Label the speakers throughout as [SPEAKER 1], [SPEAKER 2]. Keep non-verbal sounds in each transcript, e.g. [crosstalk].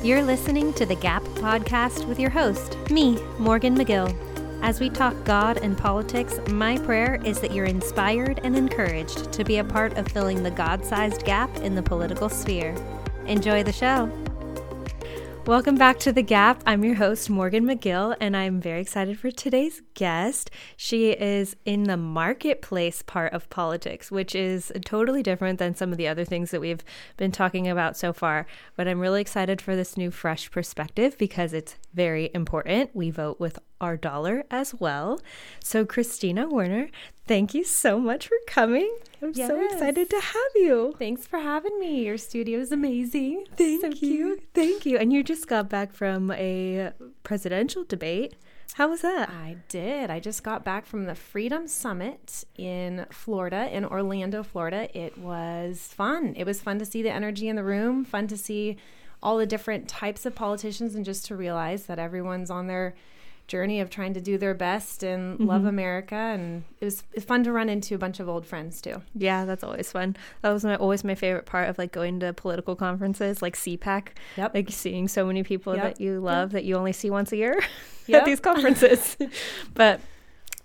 [SPEAKER 1] You're listening to the Gap Podcast with your host, me, Morgan McGill. As we talk God and politics, my prayer is that you're inspired and encouraged to be a part of filling the God sized gap in the political sphere. Enjoy the show. Welcome back to The Gap. I'm your host, Morgan McGill, and I'm very excited for today's guest. She is in the marketplace part of politics, which is totally different than some of the other things that we've been talking about so far. But I'm really excited for this new, fresh perspective because it's very important. We vote with our dollar as well. So, Christina Werner, thank you so much for coming. I'm yes. so excited to have you.
[SPEAKER 2] Thanks for having me. Your studio is amazing.
[SPEAKER 1] Thank so you. Cute. Thank you. And you just got back from a presidential debate. How was that?
[SPEAKER 2] I did. I just got back from the Freedom Summit in Florida, in Orlando, Florida. It was fun. It was fun to see the energy in the room, fun to see all the different types of politicians, and just to realize that everyone's on their journey of trying to do their best and mm-hmm. love America. And it was, it was fun to run into a bunch of old friends too.
[SPEAKER 1] Yeah, that's always fun. That was my, always my favorite part of like going to political conferences like CPAC. Yep. Like seeing so many people yep. that you love yep. that you only see once a year [laughs] at these conferences. [laughs] but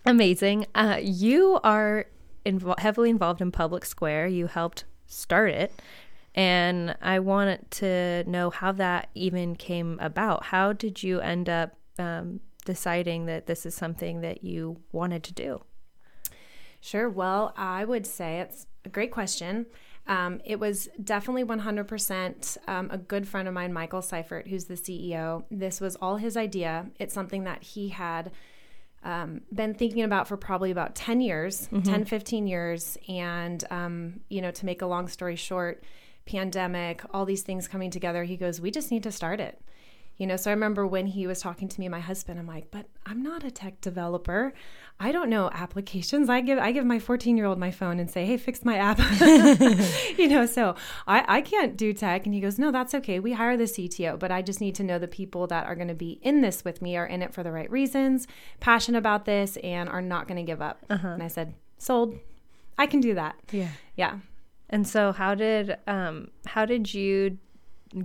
[SPEAKER 1] amazing. Uh, you are invo- heavily involved in Public Square. You helped start it. And I wanted to know how that even came about. How did you end up um, deciding that this is something that you wanted to do?
[SPEAKER 2] Sure. Well, I would say it's a great question. Um, it was definitely 100% um, a good friend of mine, Michael Seifert, who's the CEO. This was all his idea. It's something that he had um, been thinking about for probably about 10 years, mm-hmm. 10, 15 years. And, um, you know, to make a long story short, pandemic, all these things coming together, he goes, We just need to start it. You know, so I remember when he was talking to me, my husband, I'm like, but I'm not a tech developer. I don't know applications. I give I give my 14 year old my phone and say, hey, fix my app. [laughs] you know, so I, I can't do tech. And he goes, no, that's okay. We hire the CTO, but I just need to know the people that are going to be in this with me are in it for the right reasons, passionate about this, and are not going to give up. Uh-huh. And I said, sold. I can do that.
[SPEAKER 1] Yeah.
[SPEAKER 2] Yeah.
[SPEAKER 1] And so how did um how did you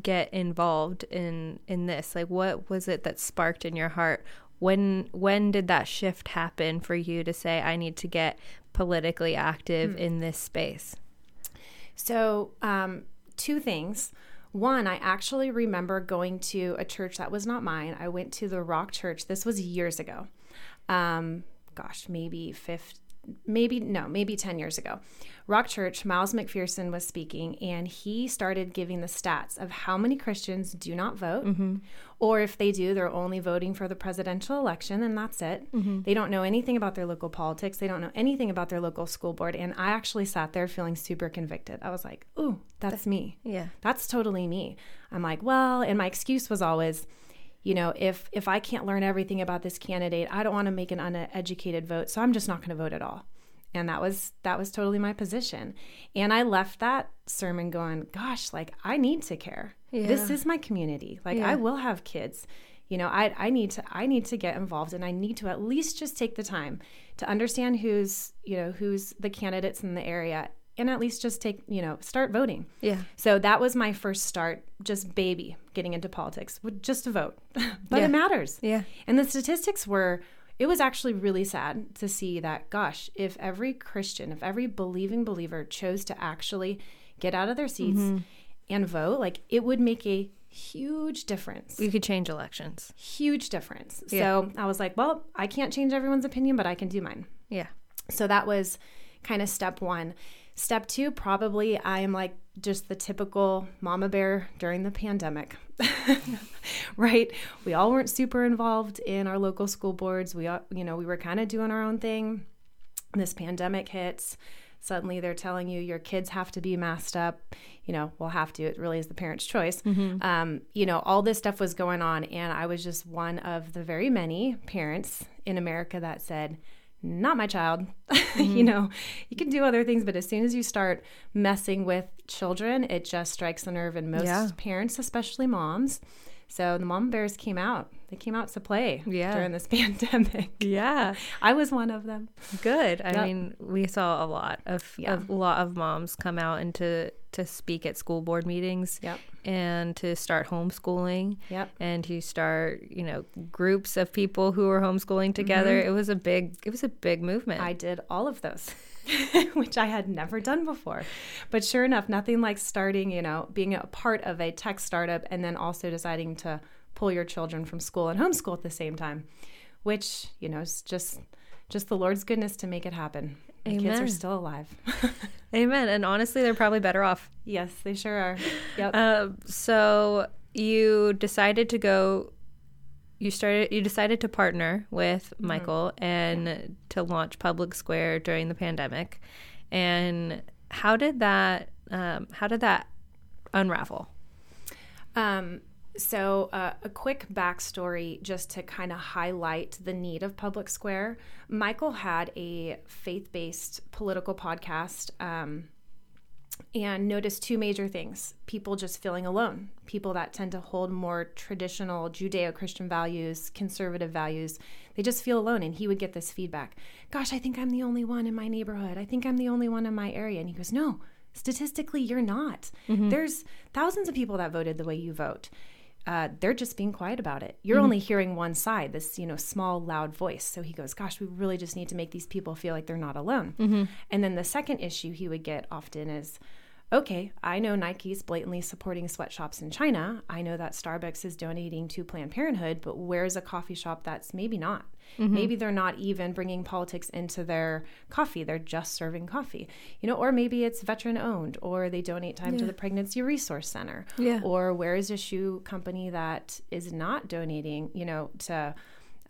[SPEAKER 1] get involved in in this? Like what was it that sparked in your heart? When when did that shift happen for you to say I need to get politically active mm. in this space?
[SPEAKER 2] So, um, two things. One, I actually remember going to a church that was not mine. I went to the Rock Church. This was years ago. Um, gosh, maybe 50, maybe no, maybe 10 years ago. Rock Church, Miles McPherson was speaking, and he started giving the stats of how many Christians do not vote, mm-hmm. or if they do, they're only voting for the presidential election, and that's it. Mm-hmm. They don't know anything about their local politics, they don't know anything about their local school board. And I actually sat there feeling super convicted. I was like, ooh, that's me.
[SPEAKER 1] Yeah.
[SPEAKER 2] That's totally me. I'm like, well, and my excuse was always, you know if if i can't learn everything about this candidate i don't want to make an uneducated vote so i'm just not going to vote at all. And that was that was totally my position. And i left that sermon going gosh like i need to care. Yeah. this is my community. Like yeah. i will have kids. You know I, I need to i need to get involved and i need to at least just take the time to understand who's you know who's the candidates in the area and at least just take you know start voting
[SPEAKER 1] yeah
[SPEAKER 2] so that was my first start just baby getting into politics just to vote [laughs] but yeah. it matters
[SPEAKER 1] yeah
[SPEAKER 2] and the statistics were it was actually really sad to see that, gosh, if every Christian, if every believing believer chose to actually get out of their seats mm-hmm. and vote, like it would make a huge difference.
[SPEAKER 1] You could change elections.
[SPEAKER 2] Huge difference. Yeah. So I was like, well, I can't change everyone's opinion, but I can do mine.
[SPEAKER 1] Yeah.
[SPEAKER 2] So that was kind of step one. Step two, probably I am like just the typical mama bear during the pandemic, [laughs] right? We all weren't super involved in our local school boards. We, all, you know, we were kind of doing our own thing. This pandemic hits. Suddenly they're telling you your kids have to be masked up. You know, we'll have to. It really is the parent's choice. Mm-hmm. Um, you know, all this stuff was going on. And I was just one of the very many parents in America that said, not my child. [laughs] Mm-hmm. you know, you can do other things, but as soon as you start messing with children, it just strikes a nerve in most yeah. parents, especially moms. So the mom bears came out. They came out to play
[SPEAKER 1] Yeah.
[SPEAKER 2] during this [laughs] pandemic.
[SPEAKER 1] Yeah.
[SPEAKER 2] I was one of them.
[SPEAKER 1] Good. I
[SPEAKER 2] Yep.
[SPEAKER 1] mean, we saw a lot of,
[SPEAKER 2] Yeah.
[SPEAKER 1] of a lot of moms come out and to to speak at school board meetings
[SPEAKER 2] Yep.
[SPEAKER 1] and to start homeschooling
[SPEAKER 2] Yep.
[SPEAKER 1] and to start, you know, groups of people who were homeschooling together. Mm-hmm. It was a big it was a big movement.
[SPEAKER 2] I did all of those, [laughs] which I had never done before. But sure enough, nothing like starting, you know, being a part of a tech startup and then also deciding to pull your children from school and homeschool at the same time, which, you know, is just just the Lord's goodness to make it happen. The kids are still alive. [laughs]
[SPEAKER 1] Amen. And honestly, they're probably better off.
[SPEAKER 2] yes, they sure are. Yep.
[SPEAKER 1] Uh, so you decided to go you started you decided to partner with Michael and to launch Public Square during the pandemic. And how did that um, how did that unravel?
[SPEAKER 2] Um, so, uh, a quick backstory just to kind of highlight the need of Public Square. Michael had a faith based political podcast um, and noticed two major things people just feeling alone, people that tend to hold more traditional Judeo Christian values, conservative values. They just feel alone. And he would get this feedback Gosh, I think I'm the only one in my neighborhood. I think I'm the only one in my area. And he goes, No, statistically, you're not. Mm-hmm. There's thousands of people that voted the way you vote uh, they're just being quiet about it. You're only hearing one side, this you know small loud voice. So he goes, "Gosh, we really just need to make these people feel like they're not alone." And then the second issue he would get often is, "Okay, I know Nike's blatantly supporting sweatshops in China. I know that Starbucks is donating to Planned Parenthood, but where's a coffee shop that's maybe not? Maybe they're not even bringing politics into their coffee. They're just serving coffee, you know, or maybe it's veteran owned, or they donate time to the Pregnancy Resource Center,
[SPEAKER 1] Yeah.
[SPEAKER 2] or where is a shoe company that is not donating, you know, to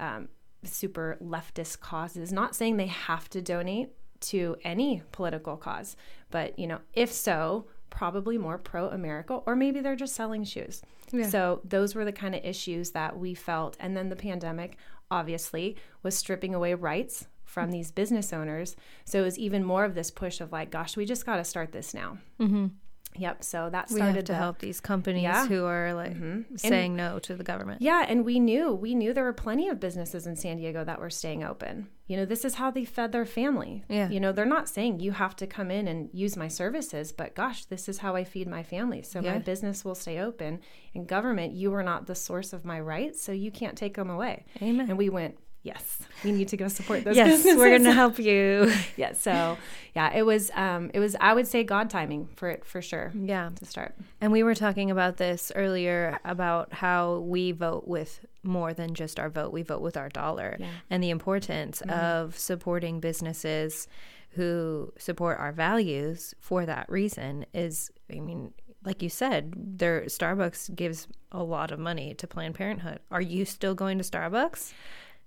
[SPEAKER 2] um, super leftist causes? Not saying they have to donate to any political cause, but you know, if so, probably more pro America, or maybe they're just selling shoes.
[SPEAKER 1] Yeah.
[SPEAKER 2] So those were the kind of issues that we felt, and then the pandemic obviously was stripping away rights from these business owners. So it was even more of this push of like, gosh, we just got to start this now. Mm-hmm. Yep. So that started We
[SPEAKER 1] have to
[SPEAKER 2] the-
[SPEAKER 1] help these companies
[SPEAKER 2] Yeah.
[SPEAKER 1] who are like mm-hmm. saying no to the government.
[SPEAKER 2] Yeah, and we knew we knew there were plenty of businesses in San Diego that were staying open. You know, this is how they fed their family.
[SPEAKER 1] Yeah.
[SPEAKER 2] You know, they're not saying you have to come in and use my services, but gosh, this is how I feed my family. So
[SPEAKER 1] Yeah.
[SPEAKER 2] my business will stay open. And government, you are not the source of my rights, so you can't take them away.
[SPEAKER 1] Amen.
[SPEAKER 2] And we went, yes, we need to go support those
[SPEAKER 1] Yes,
[SPEAKER 2] businesses.
[SPEAKER 1] we're going to help you. [laughs]
[SPEAKER 2] yeah. So yeah, it was um it was I would say God timing for it for sure
[SPEAKER 1] yeah.
[SPEAKER 2] to start.
[SPEAKER 1] And we were talking about this earlier about how we vote with more than just our vote. We vote with our dollar
[SPEAKER 2] Yeah.
[SPEAKER 1] and the importance of supporting businesses who support our values for that reason is, I mean, like you said, their Starbucks gives a lot of money to Planned Parenthood. Are you still going to Starbucks?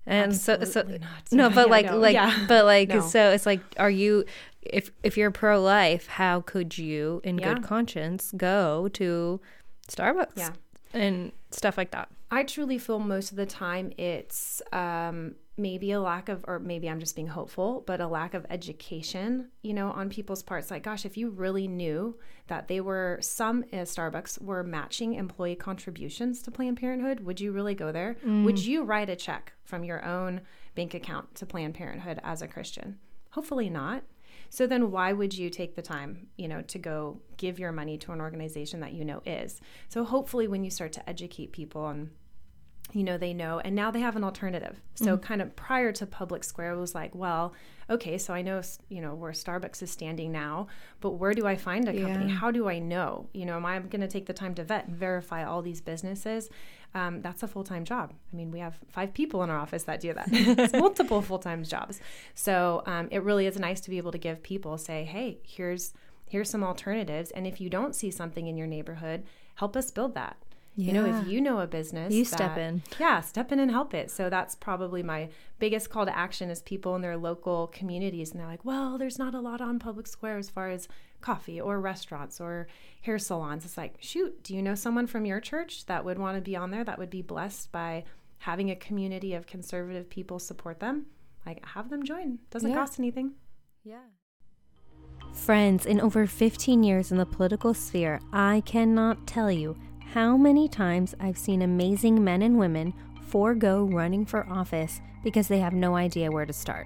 [SPEAKER 1] And so, so
[SPEAKER 2] not.
[SPEAKER 1] no, but like, like,
[SPEAKER 2] Yeah.
[SPEAKER 1] but like,
[SPEAKER 2] No.
[SPEAKER 1] so it's like, are you, if if you're pro life, how could you, in
[SPEAKER 2] Yeah.
[SPEAKER 1] good conscience, go to Starbucks?
[SPEAKER 2] Yeah.
[SPEAKER 1] and stuff like that.
[SPEAKER 2] I truly feel most of the time it's um, maybe a lack of, or maybe I'm just being hopeful, but a lack of education, you know, on people's parts. Like, gosh, if you really knew that they were, some uh, Starbucks were matching employee contributions to Planned Parenthood, would you really go there? Would you write a check from your own bank account to Planned Parenthood as a Christian? Hopefully not. So then why would you take the time, you know, to go give your money to an organization that you know is? So hopefully when you start to educate people on you know they know and now they have an alternative. So kind of prior to public square it was like well okay so i know you know where starbucks is standing now but where do i find a company?
[SPEAKER 1] Yeah.
[SPEAKER 2] how do i know? You know am i going to take the time to vet and verify all these businesses? Um, that's a full-time job. I mean we have five people in our office that do that. [laughs] It's multiple full-time jobs. So um, it really is nice to be able to give people say hey here's here's some alternatives and if you don't see something in your neighborhood help us build that you know if you know a business
[SPEAKER 1] You step in.
[SPEAKER 2] yeah step in and help it so that's probably my biggest call to action is people in their local communities and they're like well there's not a lot on public square as far as coffee or restaurants or hair salons it's like shoot do you know someone from your church that would want to be on there that would be blessed by having a community of conservative people support them like have them join doesn't
[SPEAKER 1] Yeah.
[SPEAKER 2] cost anything
[SPEAKER 1] Yeah.
[SPEAKER 3] Friends, in over 15 years in the political sphere, I cannot tell you
[SPEAKER 1] how many times I've seen amazing men and women forego running for office because they have no idea where to start.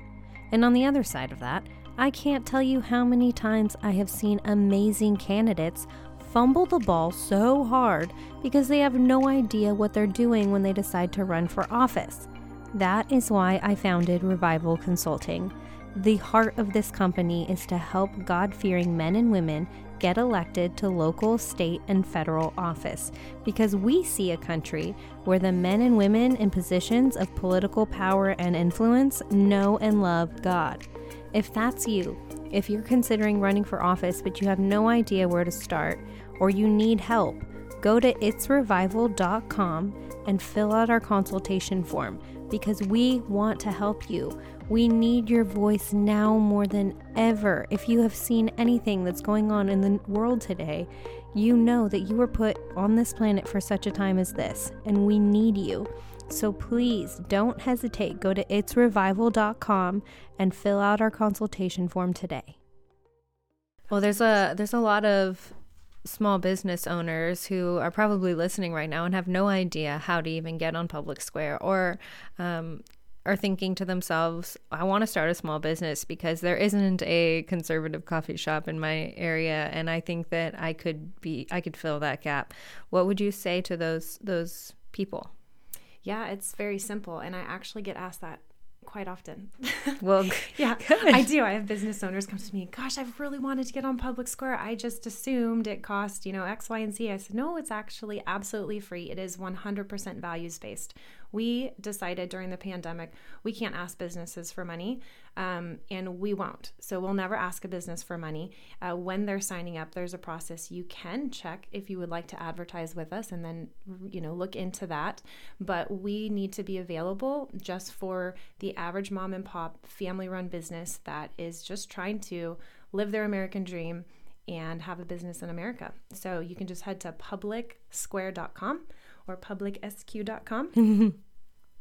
[SPEAKER 1] And on the other side of that, I can't tell you how many times I have seen amazing candidates fumble the ball so hard because they have no idea what they're doing when they decide to run for office. That is why I founded Revival Consulting. The heart of this company is to help God fearing men and women get elected to local, state, and federal office because we see a country where the men and women in positions of political power and influence know and love God. If that's you, if you're considering running for office but you have no idea where to start, or you need help, go to itsrevival.com and fill out our consultation form because we want to help you. We need your voice now more than ever. If you have seen anything that's going on in the world today, you know that you were put on this planet for such a time as this, and we need you. So please don't hesitate. Go to itsrevival.com and fill out our consultation form today. Well, there's a there's a lot of small business owners who are probably listening right now and have no idea how to even get on public square or um, are thinking to themselves, I want to start a small business because there isn't a conservative coffee shop in my area and I think that I could be I could fill that gap. What would you say to those those people?
[SPEAKER 2] Yeah, it's very simple and I actually get asked that quite often. [laughs]
[SPEAKER 1] Well,
[SPEAKER 2] yeah, [laughs]
[SPEAKER 1] good.
[SPEAKER 2] I do. I have business owners come to me, gosh, I've really wanted to get on Public Square. I just assumed it cost, you know, X, Y, and Z. I said, no, it's actually absolutely free. It is 100% values based we decided during the pandemic we can't ask businesses for money um, and we won't. So we'll never ask a business for money. Uh, when they're signing up there's a process. You can check if you would like to advertise with us and then you know look into that. But we need to be available just for the average mom and pop family run business that is just trying to live their american dream and have a business in America. So you can just head to publicsquare.com or publicsq.com [laughs]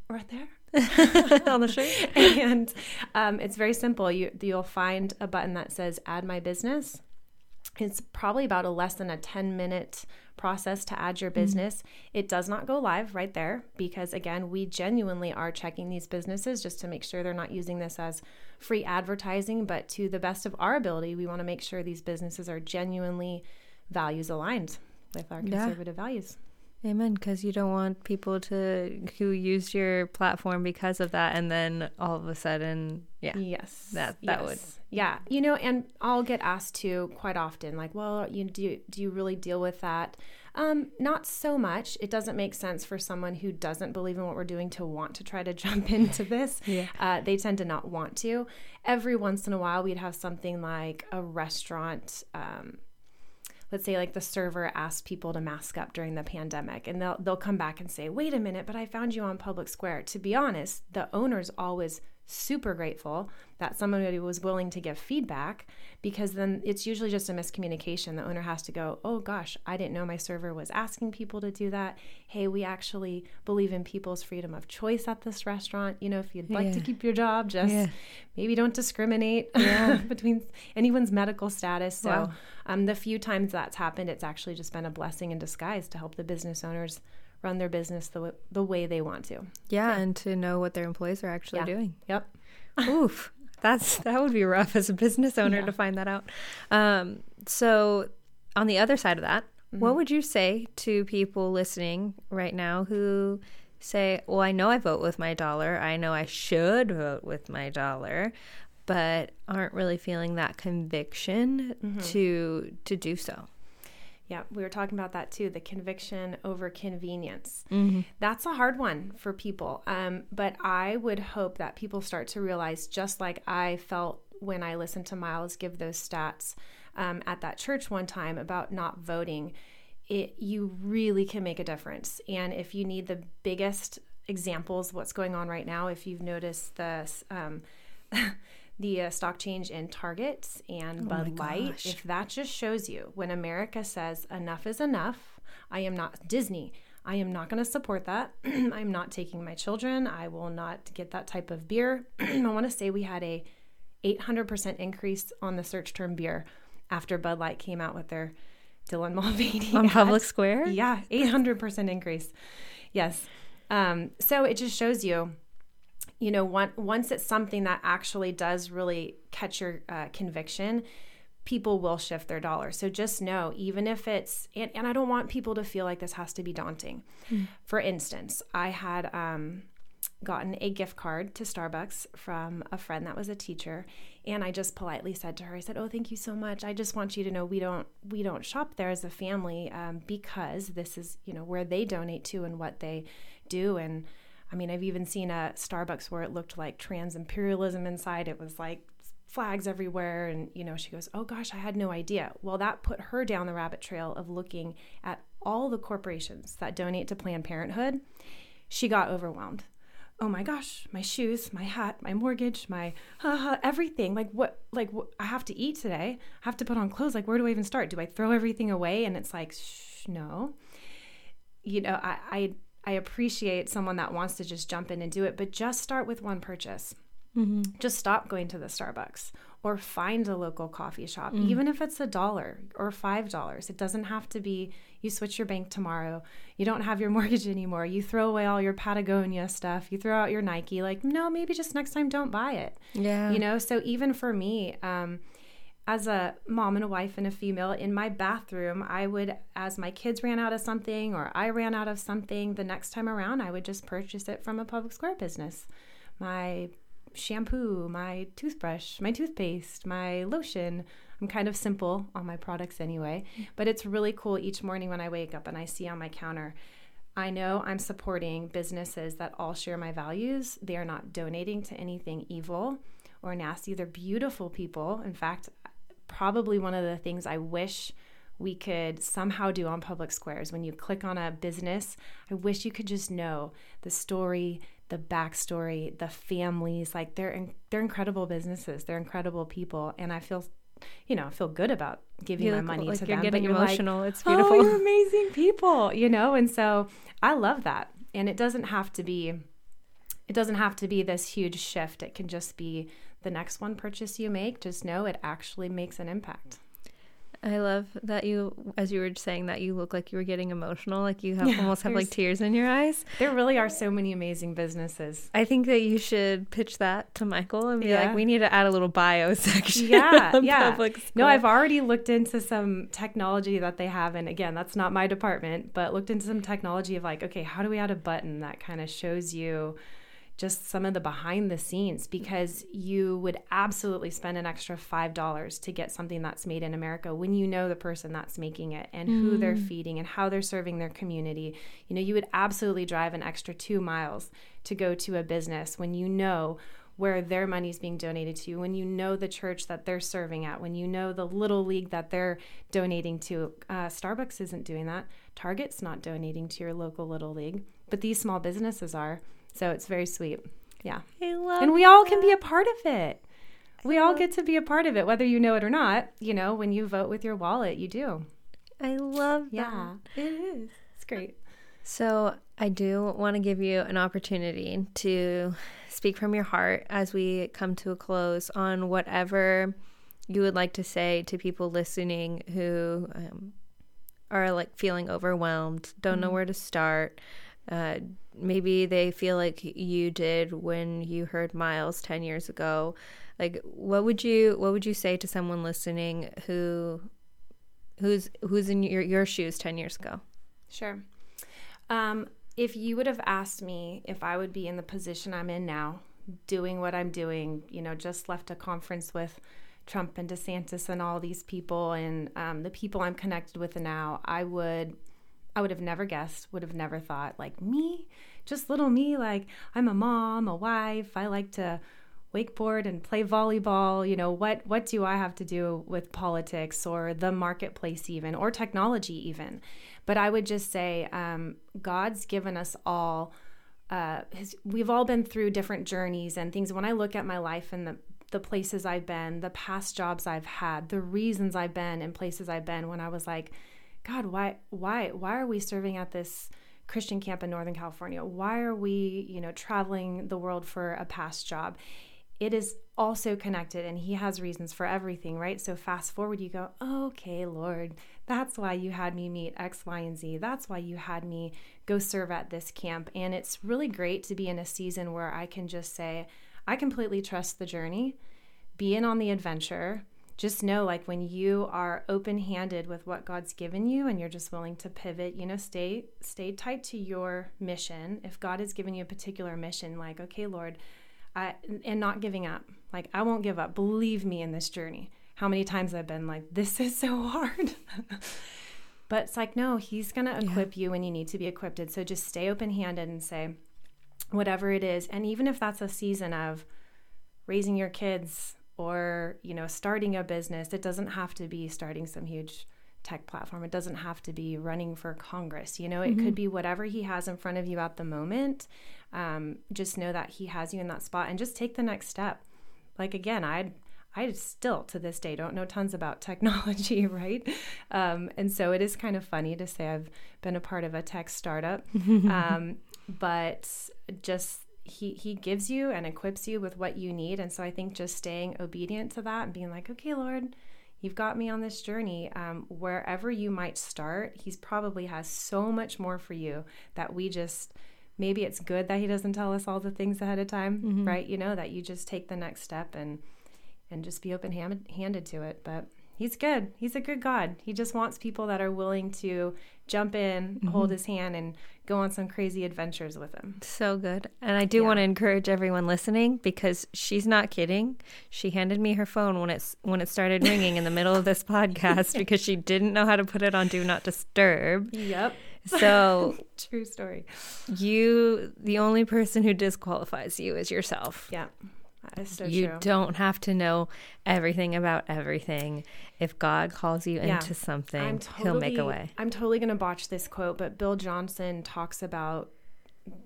[SPEAKER 2] right there [laughs] [laughs]
[SPEAKER 1] on the shirt.
[SPEAKER 2] and um, it's very simple. You you'll find a button that says "Add my business." It's probably about a less than a 10 minute process to add your mm-hmm. business. Mm-hmm. It does not go live right there because, again, we genuinely are checking these businesses just to make sure they're not using this as free advertising. But to the best of our ability, we want to make sure these businesses are genuinely values aligned with our conservative yeah. values.
[SPEAKER 1] Amen. Because you don't want people to who use your platform because of that, and then all of a sudden, yeah,
[SPEAKER 2] yes,
[SPEAKER 1] that that
[SPEAKER 2] yes.
[SPEAKER 1] would,
[SPEAKER 2] yeah, you know. And I'll get asked to quite often, like, well, you do do you really deal with that? Um, not so much. It doesn't make sense for someone who doesn't believe in what we're doing to want to try to [laughs] jump into this.
[SPEAKER 1] yeah.
[SPEAKER 2] Uh, they tend to not want to. Every once in a while, we'd have something like a restaurant. Um, let's say like the server asked people to mask up during the pandemic and they'll they'll come back and say, "Wait a minute, but I found you on public square." To be honest, the owners always super grateful that somebody was willing to give feedback because then it's usually just a miscommunication. The owner has to go, Oh gosh, I didn't know my server was asking people to do that. Hey, we actually believe in people's freedom of choice at this restaurant. You know, if you'd like yeah. to keep your job, just yeah. maybe don't discriminate [laughs] yeah. between anyone's medical status. So, wow. um, the few times that's happened, it's actually just been a blessing in disguise to help the business owners run their business the, w- the way they want to.
[SPEAKER 1] Yeah, and to know what their employees are actually yeah. doing.
[SPEAKER 2] Yep. [laughs]
[SPEAKER 1] Oof. That's that would be rough as a business owner yeah. to find that out. Um, so on the other side of that, mm-hmm. what would you say to people listening right now who say, "Well, I know I vote with my dollar. I know I should vote with my dollar." but aren't really feeling that conviction mm-hmm. to to do so.
[SPEAKER 2] Yeah, we were talking about that too the conviction over convenience.
[SPEAKER 1] Mm-hmm.
[SPEAKER 2] That's a hard one for people. Um, but I would hope that people start to realize, just like I felt when I listened to Miles give those stats um, at that church one time about not voting, it, you really can make a difference. And if you need the biggest examples, what's going on right now, if you've noticed this. Um, [laughs] the uh, stock change in Target and oh Bud Light, if that just shows you when America says enough is enough, I am not Disney. I am not going to support that. [clears throat] I'm not taking my children. I will not get that type of beer. [clears throat] I want to say we had a 800% increase on the search term beer after Bud Light came out with their Dylan [laughs] Mulvaney
[SPEAKER 1] on
[SPEAKER 2] ad.
[SPEAKER 1] Public Square.
[SPEAKER 2] Yeah, 800% increase. Yes. Um, so it just shows you, you know, one, once it's something that actually does really catch your uh, conviction, people will shift their dollars. So just know, even if it's, and, and I don't want people to feel like this has to be daunting. Mm. For instance, I had um, gotten a gift card to Starbucks from a friend that was a teacher, and I just politely said to her, I said, "Oh, thank you so much. I just want you to know we don't we don't shop there as a family um, because this is you know where they donate to and what they do and." I mean, I've even seen a Starbucks where it looked like trans imperialism inside. It was like flags everywhere and you know she goes oh gosh i had no idea. Well that put her down the rabbit trail of looking at all the corporations that donate to planned parenthood. She got overwhelmed. Oh my gosh my shoes my hat my mortgage my uh, everything. Like what like what, i have to eat today. I have to put on clothes. Like where do i even start? Do i throw everything away? And it's like shh, no. You know I, I i appreciate someone that wants to just jump in and do it but just start with one purchase Mm-hmm. Just stop going to the Starbucks or find a local coffee shop, mm. even if it's a dollar or five dollars. It doesn't have to be you switch your bank tomorrow, you don't have your [laughs] mortgage anymore, you throw away all your Patagonia stuff, you throw out your Nike. Like, no, maybe just next time don't buy it.
[SPEAKER 1] Yeah.
[SPEAKER 2] You know, so even for me, um, as a mom and a wife and a female in my bathroom, I would, as my kids ran out of something or I ran out of something, the next time around, I would just purchase it from a public square business. My shampoo, my toothbrush, my toothpaste, my lotion. I'm kind of simple on my products anyway, but it's really cool each morning when I wake up and I see on my counter. I know I'm supporting businesses that all share my values. They are not donating to anything evil or nasty. They're beautiful people. In fact, probably one of the things I wish we could somehow do on public squares when you click on a business i wish you could just know the story the backstory, the families. Like they're they're incredible businesses. They're incredible people, and I feel, you know, I feel good about giving my money
[SPEAKER 1] like
[SPEAKER 2] to
[SPEAKER 1] you're
[SPEAKER 2] them.
[SPEAKER 1] Getting
[SPEAKER 2] you're
[SPEAKER 1] emotional.
[SPEAKER 2] Like,
[SPEAKER 1] it's beautiful.
[SPEAKER 2] Oh, you're [laughs] amazing people, you know. And so I love that. And it doesn't have to be. It doesn't have to be this huge shift. It can just be the next one purchase you make. Just know it actually makes an impact.
[SPEAKER 1] I love that you, as you were saying that, you look like you were getting emotional, like you have, yeah, almost have like tears in your eyes.
[SPEAKER 2] There really are so many amazing businesses.
[SPEAKER 1] I think that you should pitch that to Michael and be yeah. like, we need to add a little bio [laughs] section.
[SPEAKER 2] Yeah, yeah. No, I've already looked into some technology that they have, and again, that's not my department, but looked into some technology of like, okay, how do we add a button that kind of shows you just some of the behind the scenes because you would absolutely spend an extra $5 to get something that's made in America when you know the person that's making it and mm. who they're mm. feeding and how they're serving their community. You know, you would absolutely drive an extra 2 miles to go to a business when you know where their money is being donated to, when you know the church that they're serving at, when you know the little league that they're donating to. Uh, Starbucks isn't doing that. Target's not donating to your local little league, but these small businesses are. So it's very sweet. Yeah.
[SPEAKER 1] I love
[SPEAKER 2] And we all can be a part of it. We all get to be a part of it, whether you know it or not. You know, when you vote with your wallet, you do.
[SPEAKER 1] I love
[SPEAKER 2] yeah,
[SPEAKER 1] that.
[SPEAKER 2] It is. It's great.
[SPEAKER 1] So I do want to give you an opportunity to speak from your heart as we come to a close on whatever you would like to say to people listening who um, are like feeling overwhelmed, don't mm-hmm. know where to start, uh, maybe they feel like you did when you heard Miles 10 years ago. Like what would you what would you say to someone listening who who's who's in your your shoes 10 years ago?
[SPEAKER 2] Sure. Um, if you would have asked me if I would be in the position I'm in now, doing what I'm doing, you know, just left a conference with Trump and DeSantis and all these people and um, the people I'm connected with now, I would I would have never guessed, would have never thought like me, just little me, like I'm a mom, a wife, I like to wakeboard and play volleyball, you know, what what do I have to do with politics or the marketplace even or technology even? But I would just say um, God's given us all uh, his, we've all been through different journeys and things. When I look at my life and the the places I've been, the past jobs I've had, the reasons I've been in places I've been when I was like God, why why why are we serving at this Christian camp in Northern California? Why are we, you know, traveling the world for a past job? it is also connected and he has reasons for everything, right? So fast forward, you go, okay, Lord, that's why you had me meet X, Y, and Z. That's why you had me go serve at this camp. And it's really great to be in a season where I can just say, I completely trust the journey, be in on the adventure. Just know, like, when you are open handed with what God's given you and you're just willing to pivot, you know, stay, stay tight to your mission. If God has given you a particular mission, like, okay, Lord, I, and not giving up. Like, I won't give up. Believe me in this journey. How many times I've been like, this [laughs] is so hard. [laughs] but it's like, no, he's going to equip yeah. you when you need to be equipped. So just stay open handed and say, whatever it is. And even if that's a season of raising your kids or, you know, starting a business, it doesn't have to be starting some huge tech platform. It doesn't have to be running for Congress. You know, it mm-hmm. could be whatever he has in front of you at the moment. Um, just know that he has you in that spot and just take the next step. Like again, I I still to this day don't know tons about [laughs] technology, right? Um, and so it is kind of funny to say I've been a part of a tech startup, [laughs] um, but just he he gives you and equips you with what you need, and so I think just staying obedient to that and being like, okay, Lord, you've got me on this journey. Um, wherever you might start, He's probably has so much more for you that we just maybe it's good that he doesn't tell us all the things ahead of time, mm-hmm. right? You know, that you just take the next step and and just be open handed to it. But he's good. He's a good God. He just wants people that are willing to jump in, mm-hmm. hold his hand, and go on some crazy adventures with him.
[SPEAKER 1] So good. And I do yeah. want to encourage everyone listening because she's not kidding. She handed me her phone when it's when it started [laughs] ringing in the middle of this podcast because she didn't know how to put it on do not disturb.
[SPEAKER 2] Yep.
[SPEAKER 1] So [laughs]
[SPEAKER 2] true story.
[SPEAKER 1] You the only person who disqualifies you is yourself.
[SPEAKER 2] Yeah. So
[SPEAKER 1] you
[SPEAKER 2] true.
[SPEAKER 1] don't have to know everything about everything. If God calls you yeah. into something, totally, he'll make a way.
[SPEAKER 2] I'm totally going to botch this quote, but Bill Johnson talks about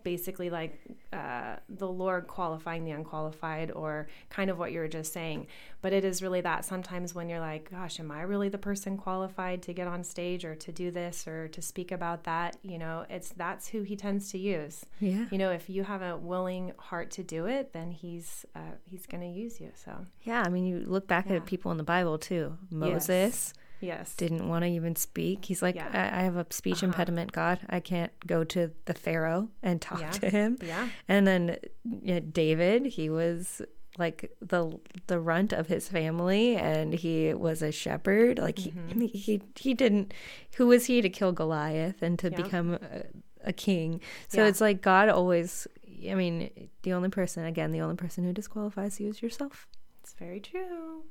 [SPEAKER 2] basically like uh, the Lord qualifying the unqualified, or kind of what you were just saying. But it is really that sometimes when you're like, gosh, am I really the person qualified to get on stage or to do this or to speak about that? You know, it's that's who He tends to use.
[SPEAKER 1] Yeah.
[SPEAKER 2] You know, if you have a willing heart to do it, then He's uh, He's going to use you. So.
[SPEAKER 1] Yeah, I mean, you look back yeah. at people in the Bible too. Moses. Yes
[SPEAKER 2] Yes.
[SPEAKER 1] Didn't want to even speak. He's like, yeah. I, I, have a speech uh-huh. impediment, God. I can't go to the Pharaoh and talk
[SPEAKER 2] yeah.
[SPEAKER 1] to him.
[SPEAKER 2] Yeah.
[SPEAKER 1] And then yeah, David, he was like the the runt of his family and he was a shepherd like mm-hmm. he, he he didn't who was he to kill Goliath and to become a, a, king so yeah. it's like God always I mean the only person again the only person who disqualifies you is yourself
[SPEAKER 2] it's very true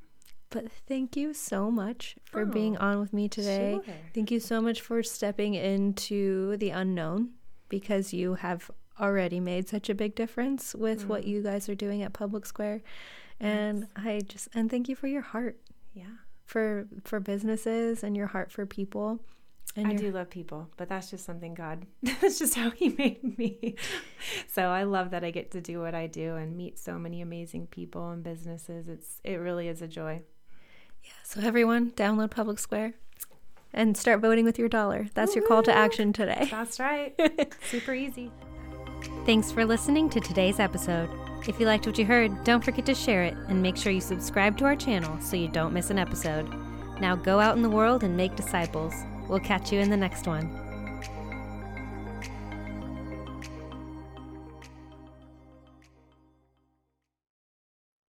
[SPEAKER 1] but thank you so much for oh, being on with me today. Sure. Thank you so much for stepping into the unknown because you have already made such a big difference with mm. what you guys are doing at Public Square. And yes. I just and thank you for your heart.
[SPEAKER 2] Yeah.
[SPEAKER 1] For for businesses and your heart for people.
[SPEAKER 2] And I do love people, but that's just something God, [laughs] that's just how He made me. [laughs] so I love that I get to do what I do and meet so many amazing people and businesses. It's it really is a joy.
[SPEAKER 1] Yeah. So everyone, download Public Square and start voting with your dollar. That's Woo-hoo! your call to action today.
[SPEAKER 2] That's right. [laughs] Super easy.
[SPEAKER 1] Thanks for listening to today's episode. If you liked what you heard, don't forget to share it and make sure you subscribe to our channel so you don't miss an episode. Now go out in the world and make disciples. We'll catch you in the next one.